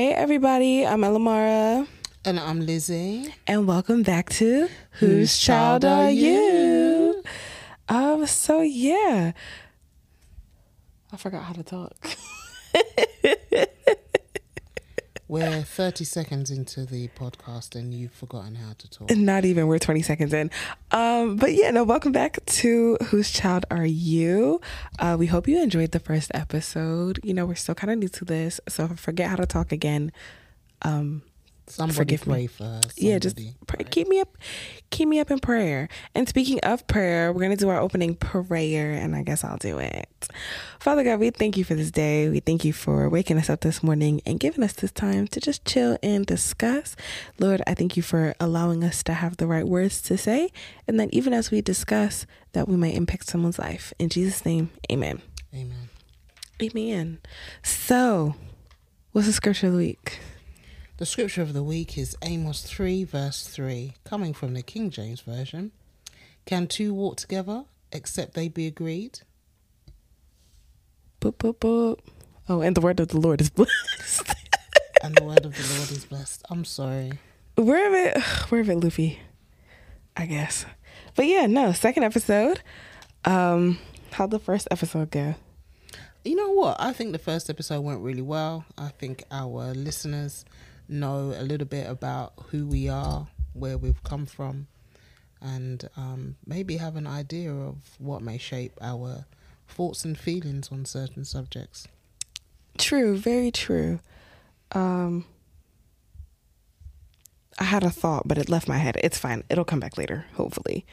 Hey, everybody, I'm Elamara. And I'm Lizzie. And welcome back to Whose Child Are You? Um, so yeah. I forgot how to talk. We're 30 seconds into the podcast and you've forgotten how to talk. Not even, we're 20 seconds in. Um, but yeah, no, welcome back to Whose Child Are You? Uh, we hope you enjoyed the first episode. You know, we're still kind of new to this, so if I forget how to talk again, um, Somebody forgive pray me. for her. yeah, just pray, pray. keep me up, keep me up in prayer. And speaking of prayer, we're gonna do our opening prayer, and I guess I'll do it. Father God, we thank you for this day. We thank you for waking us up this morning and giving us this time to just chill and discuss. Lord, I thank you for allowing us to have the right words to say, and that even as we discuss, that we might impact someone's life. In Jesus' name, Amen. Amen. Amen. So, what's the scripture of the week? The scripture of the week is Amos 3, verse 3, coming from the King James Version. Can two walk together except they be agreed? Boop, boop, boop. Oh, and the word of the Lord is blessed. And the word of the Lord is blessed. I'm sorry. Where of it? Where of it, Luffy? I guess. But yeah, no. Second episode. Um, how'd the first episode go? You know what? I think the first episode went really well. I think our listeners know a little bit about who we are, where we've come from, and um, maybe have an idea of what may shape our thoughts and feelings on certain subjects. True, very true. Um, I had a thought, but it left my head. It's fine. It'll come back later, hopefully.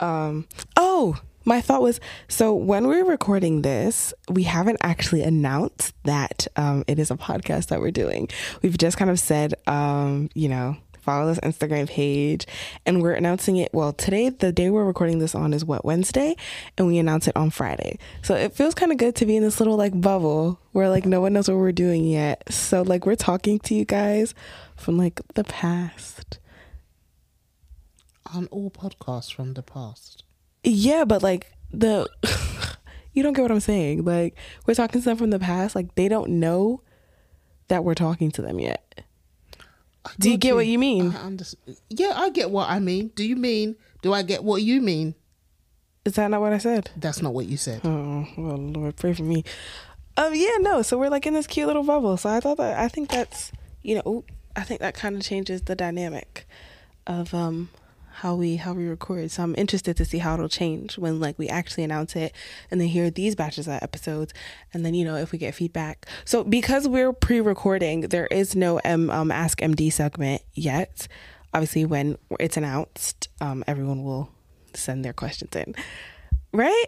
Um, oh, my thought was so when we're recording this, we haven't actually announced that um, it is a podcast that we're doing. We've just kind of said, um, you know, follow this Instagram page, and we're announcing it. Well, today, the day we're recording this on is what Wednesday, and we announce it on Friday. So it feels kind of good to be in this little like bubble where like no one knows what we're doing yet. So like we're talking to you guys from like the past. On all podcasts from the past. Yeah, but like the you don't get what I'm saying. Like we're talking to them from the past, like they don't know that we're talking to them yet. Do you get what you mean? I yeah, I get what I mean. Do you mean? Do I get what you mean? Is that not what I said? That's not what you said. Oh, well, Lord, pray for me. Um, yeah, no. So we're like in this cute little bubble. So I thought that I think that's you know, I think that kind of changes the dynamic of um how we how we record. So I'm interested to see how it'll change when like we actually announce it and then hear these batches of episodes and then you know if we get feedback. So because we're pre-recording, there is no M, um Ask MD segment yet. Obviously, when it's announced, um, everyone will send their questions in. Right?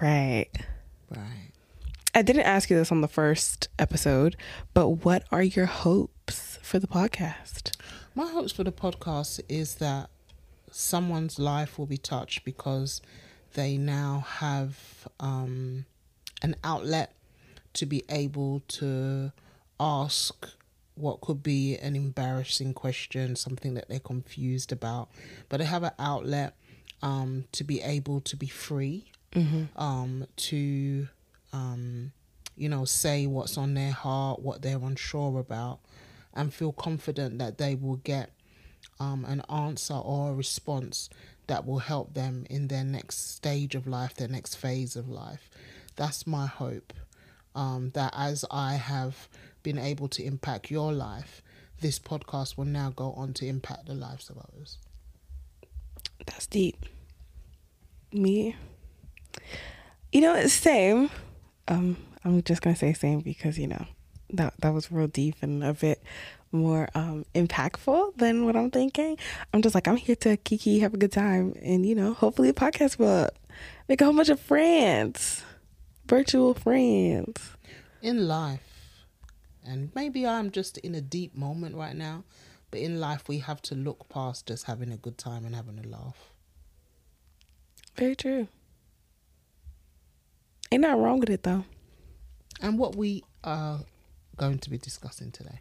Right. Right. I didn't ask you this on the first episode, but what are your hopes for the podcast? My hopes for the podcast is that someone's life will be touched because they now have um, an outlet to be able to ask what could be an embarrassing question, something that they're confused about, but they have an outlet um, to be able to be free, um, to um, you know say what's on their heart, what they're unsure about, and feel confident that they will get um, an answer or a response that will help them in their next stage of life, their next phase of life. That's my hope. Um, that as I have been able to impact your life, this podcast will now go on to impact the lives of others. That's deep. Me, you know, it's same. Um, I'm just gonna say same because you know that that was real deep and a bit more um impactful than what I'm thinking. I'm just like I'm here to kiki, have a good time, and you know, hopefully the podcast will make a whole bunch of friends, virtual friends. in life, and maybe I'm just in a deep moment right now, but in life, we have to look past just having a good time and having a laugh. Very true. Ain't nothing wrong with it though. And what we are going to be discussing today.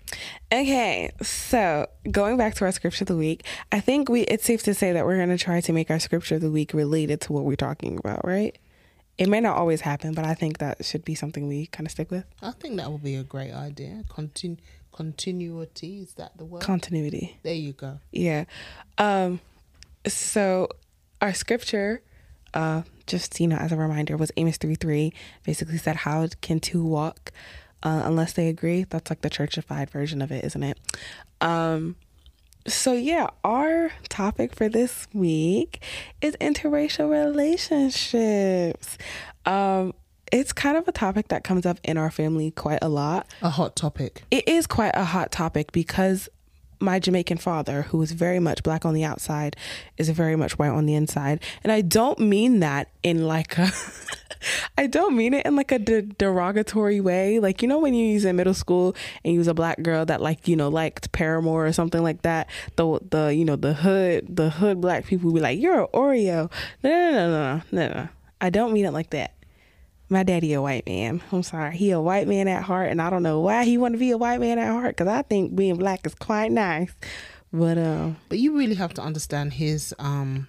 Okay, so going back to our scripture of the week, I think we it's safe to say that we're going to try to make our scripture of the week related to what we're talking about, right? It may not always happen, but I think that should be something we kind of stick with. I think that would be a great idea. Continue, continuity. Is that the word? Continuity. there you go. Yeah. Um so our scripture uh just you know as a reminder was Amos 3 3 basically said how can two walk uh, unless they agree that's like the churchified version of it isn't it? Um so yeah our topic for this week is interracial relationships. Um it's kind of a topic that comes up in our family quite a lot. A hot topic. it is quite a hot topic because my Jamaican father, who is very much black on the outside, is very much white on the inside. And I don't mean that in like a I don't mean it in like a de- derogatory way. Like you know when you use in middle school and you was a black girl that like you know liked Paramore or something like that. The the you know the hood the hood black people be like you're an Oreo. No no no no no. no. I don't mean it like that my daddy a white man. I'm sorry, he a white man at heart, and I don't know why he want to be a white man at heart because I think being black is quite nice. But um, But you really have to understand his um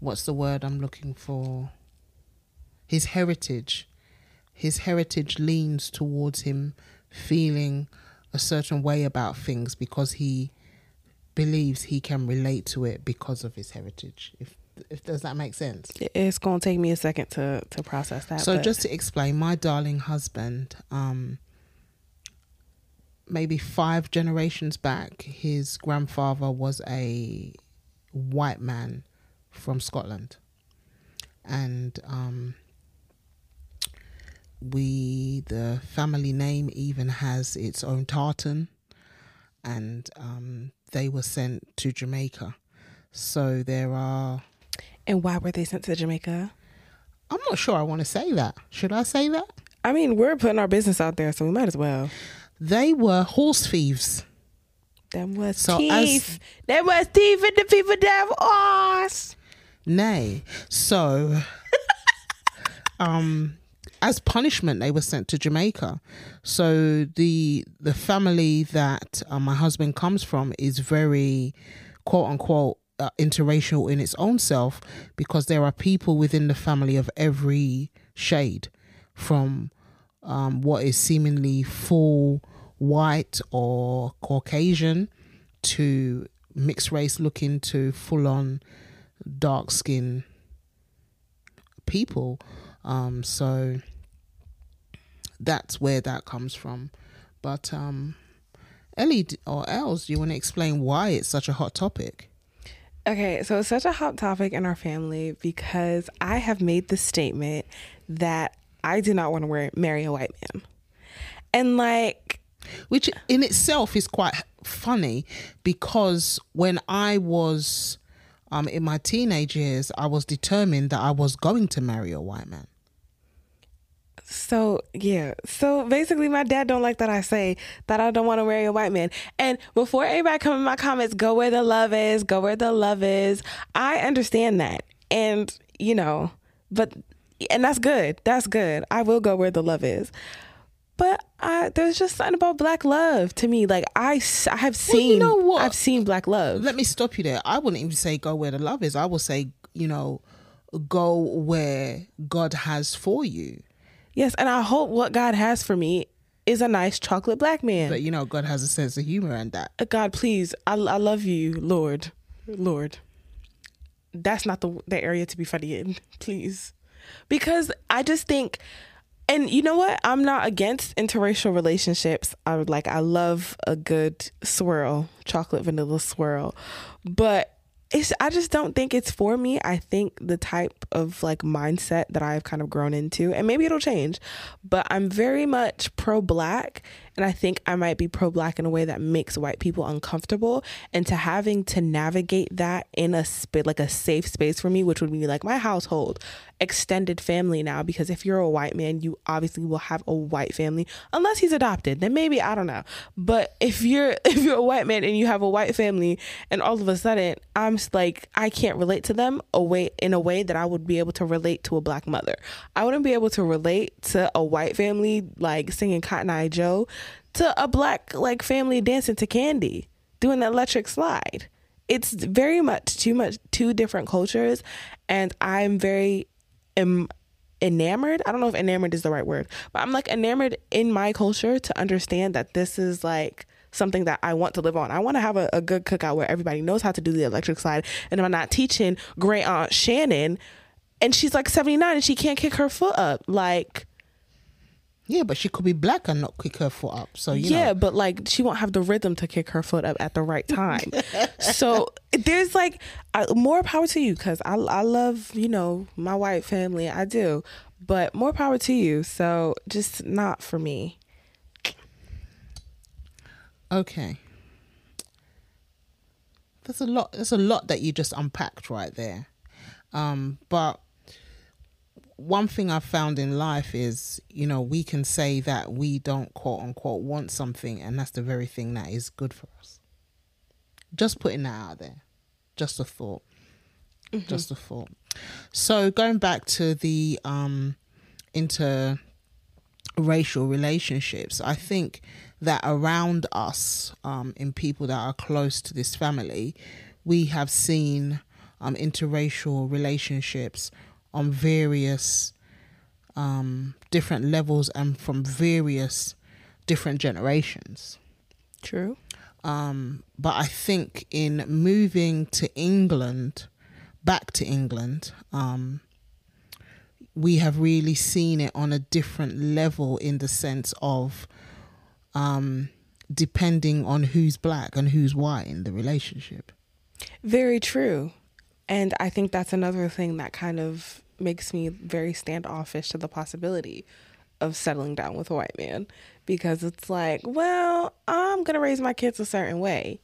what's the word I'm looking for? His heritage. His heritage leans towards him feeling a certain way about things because he believes he can relate to it because of his heritage. If if does that make sense? it's gonna take me a second to to process that. So but- just to explain, my darling husband, um, maybe five generations back, his grandfather was a white man from Scotland, and um, we the family name even has its own tartan, and um, they were sent to Jamaica. So there are. And why were they sent to Jamaica? I'm not sure I want to say that. Should I say that? I mean, we're putting our business out there, so we might as well. They were horse thieves. Them was So as- that was teeth and the people that was. Nay. So, um, as punishment, they were sent to Jamaica. So the the family that uh, my husband comes from is very, quote unquote, uh, interracial in its own self because there are people within the family of every shade, from um, what is seemingly full white or Caucasian to mixed race looking to full on dark skin people. Um, so that's where that comes from. But um, Ellie or Els, do you want to explain why it's such a hot topic? Okay, so it's such a hot topic in our family because I have made the statement that I do not want to marry a white man. And like, Which in itself is quite funny because when I was um, in my teenage years, I was determined that I was going to marry a white man. So yeah. So basically my dad don't like that I say that I don't want to marry a white man. And before anybody come in my comments, go where the love is, go where the love is. I understand that. And, you know, but and that's good. That's good. I will go where the love is. But I, there's just something about black love to me. Like I, I have Well, you seen, know what? I've seen black love. Let me stop you there. I wouldn't even say go where the love is. I will say, you know, go where God has for you. Yes, and I hope what God has for me is a nice chocolate black man. But you know, God has a sense of humor and that. Uh, God, please, I, I love you, Lord, Lord. That's not the the area to be funny in, please, because I just think, and you know what? I'm not against interracial relationships. I would like, I love a good swirl, chocolate vanilla swirl, but it's I just don't think it's for me. I think the type of like mindset that I've kind of grown into, and maybe it'll change, but I'm very much pro black. And I think I might be pro black in a way that makes white people uncomfortable. And to having to navigate that in a spit like a safe space for me, which would be like my household, extended family now. Because if you're a white man, you obviously will have a white family, unless he's adopted. Then maybe I don't know. But if you're if you're a white man and you have a white family, and all of a sudden I'm like I can't relate to them a way in a way that I would be able to relate to a black mother. I wouldn't be able to relate to a white family like singing Cotton Eye Joe to a black like family dancing to Candy doing the electric slide. It's very much too much two different cultures, and I'm very am enamored. I don't know if enamored is the right word, but I'm like enamored in my culture to understand that this is like something that I want to live on. I want to have a, a good cookout where everybody knows how to do the electric slide, and I'm not teaching great aunt Shannon, and she's like 79 and she can't kick her foot up. Like, Yeah, but she could be black and not kick her foot up. So you yeah, know. but like she won't have the rhythm to kick her foot up at the right time. so there's like I, more power to you because I I love you know my white family I do, but more power to you. So just not for me. Okay. There's a lot there's a lot that you just unpacked right there. Um, but one thing I've found in life is, you know, we can say that we don't quote unquote want something and that's the very thing that is good for us. Just putting that out there. Just a thought. Just a thought. So going back to the um interracial relationships, I think that around us, um, in people that are close to this family, we have seen um, interracial relationships on various um, different levels and from various different generations. True. Um, but I think in moving to England, back to England, um, we have really seen it on a different level in the sense of um, depending on who's black and who's white in the relationship. Very true. And I think that's another thing that kind of makes me very standoffish to the possibility of settling down with a white man because it's like, well, I'm going to raise my kids a certain way.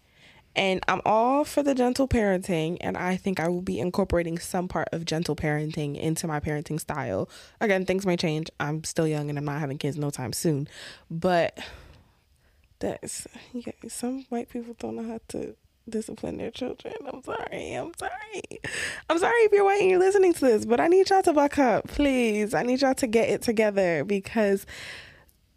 And I'm all for the gentle parenting, and I think I will be incorporating some part of gentle parenting into my parenting style. Again, things may change. I'm still young and I'm not having kids no time soon. But that's yeah, some white people don't know how to discipline their children. I'm sorry. I'm sorry. I'm sorry if you're white and you're listening to this, but I need y'all to buck up, please. I need y'all to get it together because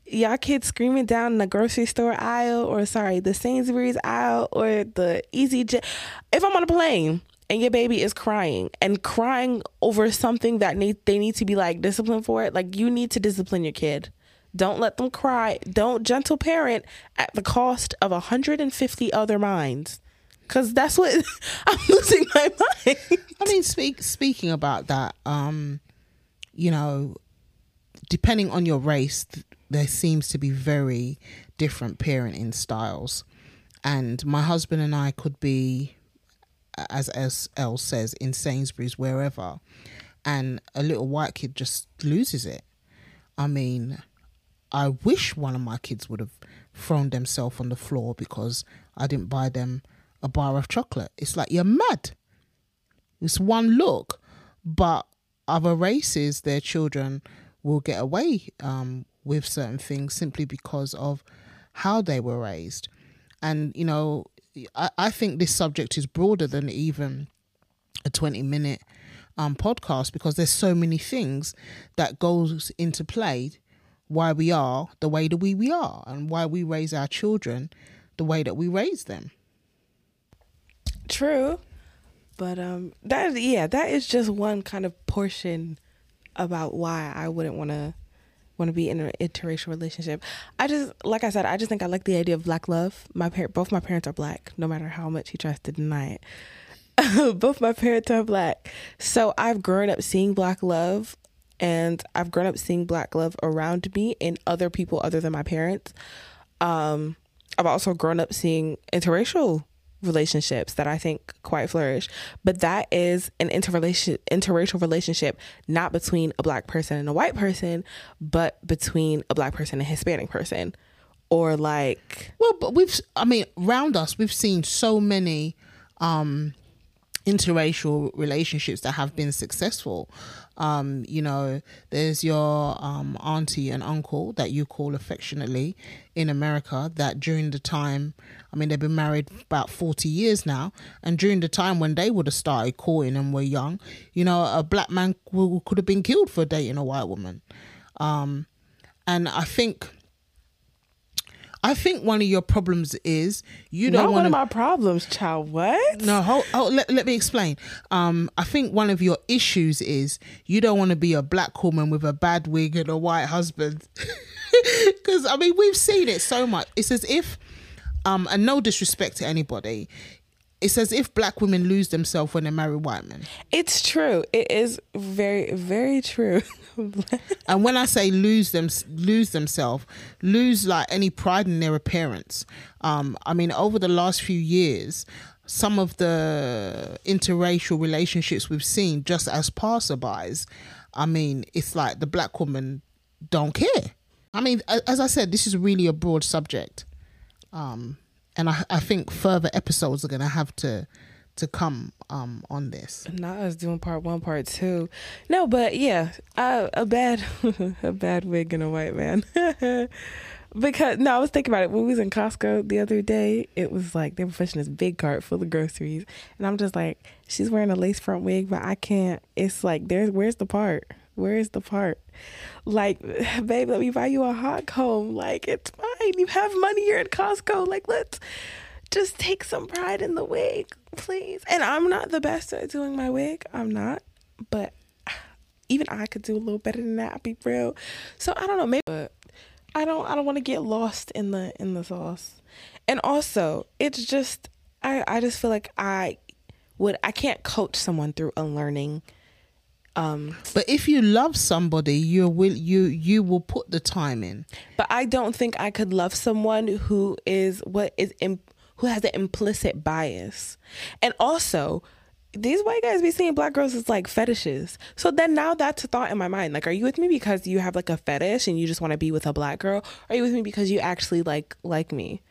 y'all kids screaming down the grocery store aisle or sorry, the Sainsbury's aisle or the Easy Jet. If I'm on a plane and your baby is crying and crying over something that need they need to be like disciplined for it, like you need to discipline your kid. Don't let them cry. Don't gentle parent at the cost of 150 other minds. Cause that's what I'm losing my mind. I mean, speak speaking about that, um, you know, depending on your race, th- there seems to be very different parenting styles, and my husband and I could be, as as El says, in Sainsbury's wherever, and a little white kid just loses it. I mean, I wish one of my kids would have thrown themselves on the floor because I didn't buy them a bar of chocolate. It's like you're mad. It's one look, but other races, their children will get away um, with certain things simply because of how they were raised. And you know, I, I think this subject is broader than even a twenty minute um, podcast because there's so many things that goes into play why we are the way that we, we are and why we raise our children the way that we raise them. True. But um that yeah, that is just one kind of portion about why I wouldn't want to want to be in an interracial relationship. I just like I said, I just think I like the idea of black love. My both my parents are black, no matter how much he tries to deny it. both my parents are black. So I've grown up seeing black love and I've grown up seeing black love around me in other people other than my parents. Um I've also grown up seeing interracial relationships that I think quite flourish. But that is an interrelation interracial relationship not between a black person and a white person, but between a black person and a Hispanic person. Or like Well, but we've, I mean, around us, we've seen so many um, interracial relationships that have been successful. Um, you know, there's your um, auntie and uncle that you call affectionately in America that during the time, I mean, they've been married about 40 years now, and during the time when they would have started courting and were young, you know, a black man could have been killed for dating a white woman. Um, and I think I think one of your problems is you don't Not one of my problems, child. What? No, hold, hold, let, let me explain. Um, I think one of your issues is you don't want to be a black woman with a bad wig and a white husband. Because, I mean, we've seen it so much. It's as if, um, and no disrespect to anybody, it's as if black women lose themselves when they marry white men. It's true. It is very, very true. And when I say lose them, lose themselves, lose like any pride in their appearance. Um, I mean, over the last few years, some of the interracial relationships we've seen just as passerbys. I mean, it's like the black woman don't care. I mean, as I said, this is really a broad subject, um, and I, I think further episodes are going to have to to come um, on this. Not us doing part one, part two. No, but yeah, uh, a bad, a bad wig and a white man. because no, I was thinking about it when we was in Costco the other day. It was like they were pushing this big cart full of groceries, and I'm just like, she's wearing a lace front wig, but I can't. It's like, there's where's the part? Where's the part? Like, babe, let me buy you a hot comb. Like, it's fine. You have money. You're at Costco. Like, let's just take some pride in the wig, please. And I'm not the best at doing my wig. I'm not. But even I could do a little better than that, I'll be real. So I don't know, maybe but I don't I don't want to get lost in the in the sauce. And also, it's just I I just feel like I would I can't coach someone through unlearning um But if you love somebody, you will you you will put the time in. but I don't think I could love someone who is what is Im- who has an implicit bias. And also, these white guys be seeing black girls as like fetishes. So then now that's a thought in my mind. Like, are you with me because you have like a fetish and you just want to be with a black girl? Or are you with me because you actually like like me?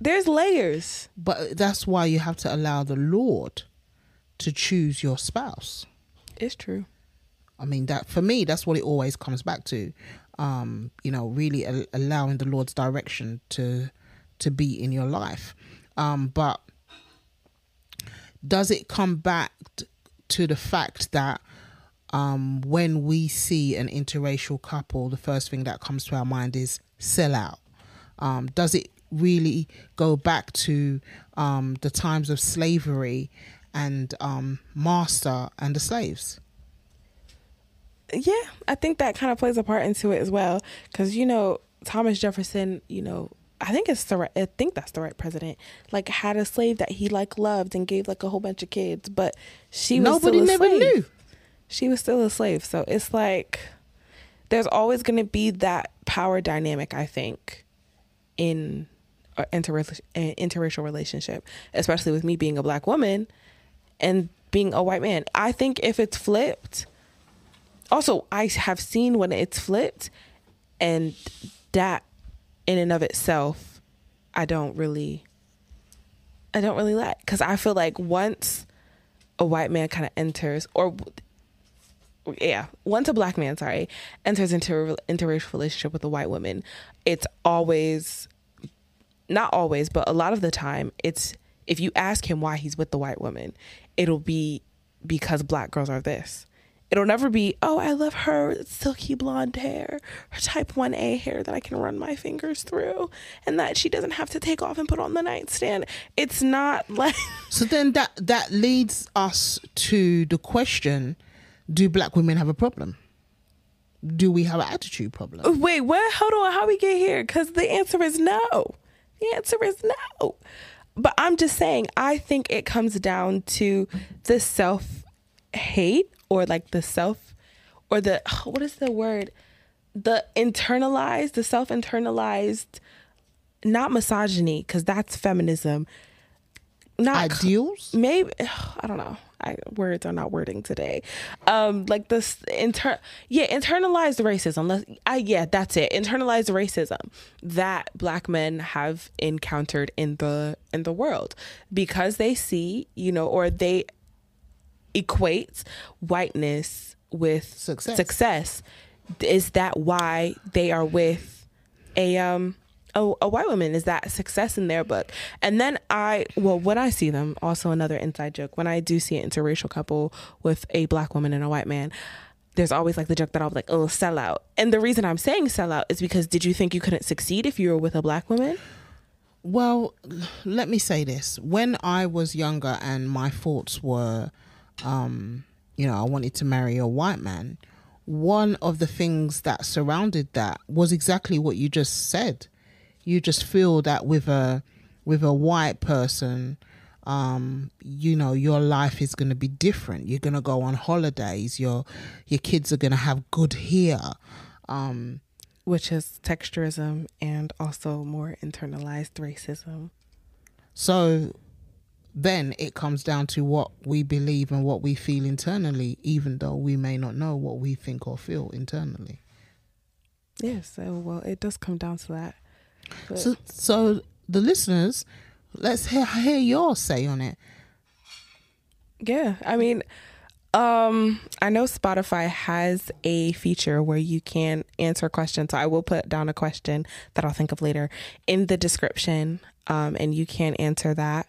There's layers. But that's why you have to allow the Lord to choose your spouse. It's true. I mean that for me, that's what it always comes back to. Um, you know, really a- allowing the Lord's direction to to be in your life. Um, but does it come back to the fact that um, when we see an interracial couple, the first thing that comes to our mind is sell out? Um, does it really go back to um, the times of slavery and um, master and the slaves? Yeah, I think that kind of plays a part into it as well. Because you know, Thomas Jefferson, you know, I think it's the right. I think that's the right president. Like had a slave that he like loved and gave like a whole bunch of kids, but she was Nobody still a never slave. knew. She was still a slave, so it's like there's always going to be that power dynamic. I think in interracial, an interracial relationship, especially with me being a black woman and being a white man. I think if it's flipped, also I have seen when it's flipped, and that in and of itself, I don't really, I don't really like because I feel like once a white man kind of enters or yeah, once a black man, sorry, enters into a interracial relationship with a white woman, it's always not always, but a lot of the time, it's if you ask him why he's with the white woman, it'll be because black girls are this. It'll never be, oh, I love her silky blonde hair, her type 1A hair that I can run my fingers through, and that she doesn't have to take off and put on the nightstand. It's not like So then that that leads us to the question: Do black women have a problem? Do we have an attitude problem? Wait, what? Hold on. How we get here? Because the answer is no. The answer is no. But I'm just saying, I think it comes down to the self hate or like the self or the, what is the word? The internalized, the self internalized, not misogyny, because that's feminism. Not Ideals? maybe I don't know. I words are not wording today. Um, like this inter yeah, internalized racism. Let's, I yeah, that's it. Internalized racism that black men have encountered in the in the world because they see, you know, or they equate whiteness with Success. success. Is that why they are with a um a, a white woman? Is that success in their book? And then I well when I see them, also another inside joke, when I do see an interracial couple with a black woman and a white man, there's always like the joke that I'll be like, oh, sell out. And the reason I'm saying sell out is because did you think you couldn't succeed if you were with a black woman? Well, let me say this. When I was younger and my thoughts were, um, you know, I wanted to marry a white man, one of the things that surrounded that was exactly what you just said. You just feel that with a with a white person, um, you know, your life is going to be different. You're going to go on holidays. Your your kids are going to have good hair. Um, which is texturism and also more internalized racism. So then it comes down to what we believe and what we feel internally, even though we may not know what we think or feel internally. Yes, so well, it does come down to that. So, so the listeners, let's hear, hear your say on it. Yeah, I mean, um, I know Spotify has a feature where you can answer questions. So I will put down a question that I'll think of later in the description, um, and you can answer that.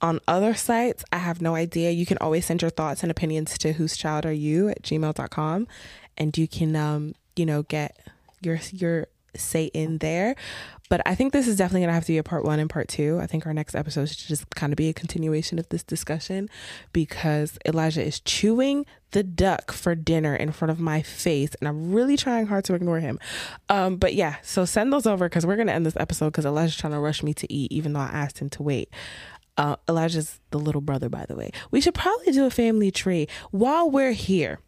On other sites, I have no idea. You can always send your thoughts and opinions to whose child are you at gmail.com and you can um, you know, get your your say in there. But I think this is definitely going to have to be a part one and part two. I think our next episode should just kind of be a continuation of this discussion because Elijah is chewing the duck for dinner in front of my face, and I'm really trying hard to ignore him. Um, but yeah, so send those over because we're going to end this episode because Elijah's trying to rush me to eat, even though I asked him to wait. Uh, Elijah's the little brother, by the way. We should probably do a family tree while we're here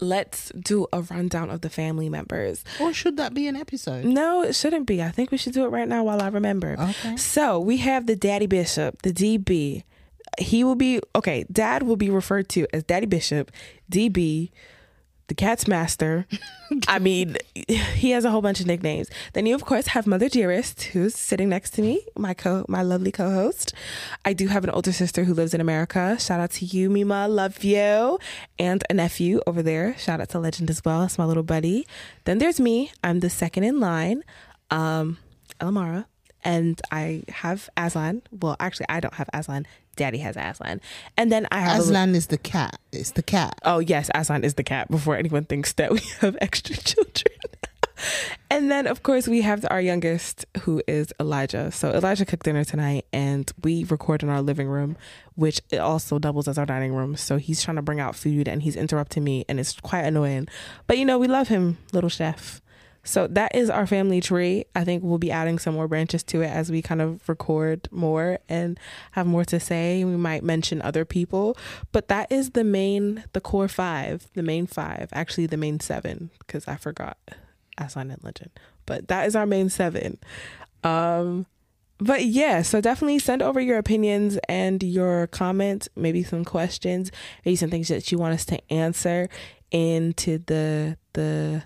let's do a rundown of the family members. Or should that be an episode? No, it shouldn't be. I think we should do it right now while I remember. Okay. So we have the Daddy Bishop, the DB. He will be okay. Dad will be referred to as Daddy Bishop, DB, the cat's master. I mean, he has a whole bunch of nicknames. Then you of course have Mother Dearest, who's sitting next to me, my co my lovely co-host. I do have an older sister who lives in America. Shout out to you, Mima, love you. And a nephew over there. Shout out to Legend as well. It's my little buddy. Then there's me. I'm the second in line. Um, Elamara and I have Aslan. Well, actually, I don't have Aslan. Daddy has Aslan. And then I have Aslan is the cat. It's the cat. Oh yes, Aslan is the cat. Before anyone thinks that we have extra children. and then of course we have our youngest who is Elijah. So Elijah cooked dinner tonight and we record in our living room, which also doubles as our dining room. So he's trying to bring out food and he's interrupting me and it's quite annoying. But you know, we love him, little chef. So that is our family tree. I think we'll be adding some more branches to it as we kind of record more and have more to say. We might mention other people, but that is the main, the core five, the main five, actually the main seven, because I forgot Aslan and Legend, but that is our main seven. Um, but yeah, so definitely send over your opinions and your comments, maybe some questions, maybe some things that you want us to answer into the the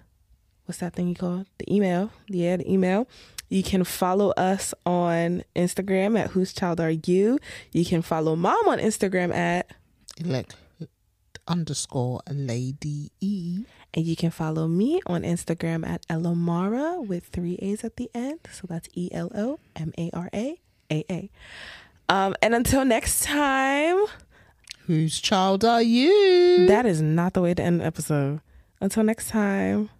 what's that thing you call the email? Yeah, the email. You can follow us on Instagram at Whose Child Are You. You can follow mom on Instagram at elect underscore lady E. And you can follow me on Instagram at Elomara with three A's at the end. So that's E L O M A R A A A. Um, and until next time, whose child are you? That is not the way to end the episode. Until next time.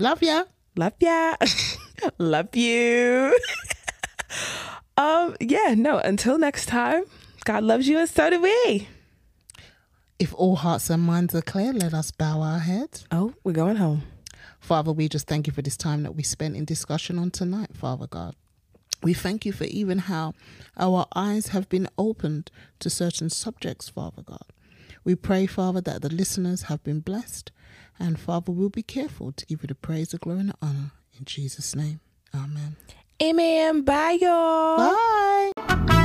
Love ya. Love ya. Love you. um, yeah, no, until next time, God loves you and so do we. If all hearts and minds are clear, let us bow our heads. Oh, we're going home. Father, we just thank you for this time that we spent in discussion on tonight, Father God. We thank you for even how our eyes have been opened to certain subjects, Father God. We pray, Father, that the listeners have been blessed and Father, we'll be careful to give you the praise, the glory, and the honor. In Jesus' name, amen. Amen. Bye, y'all. Bye.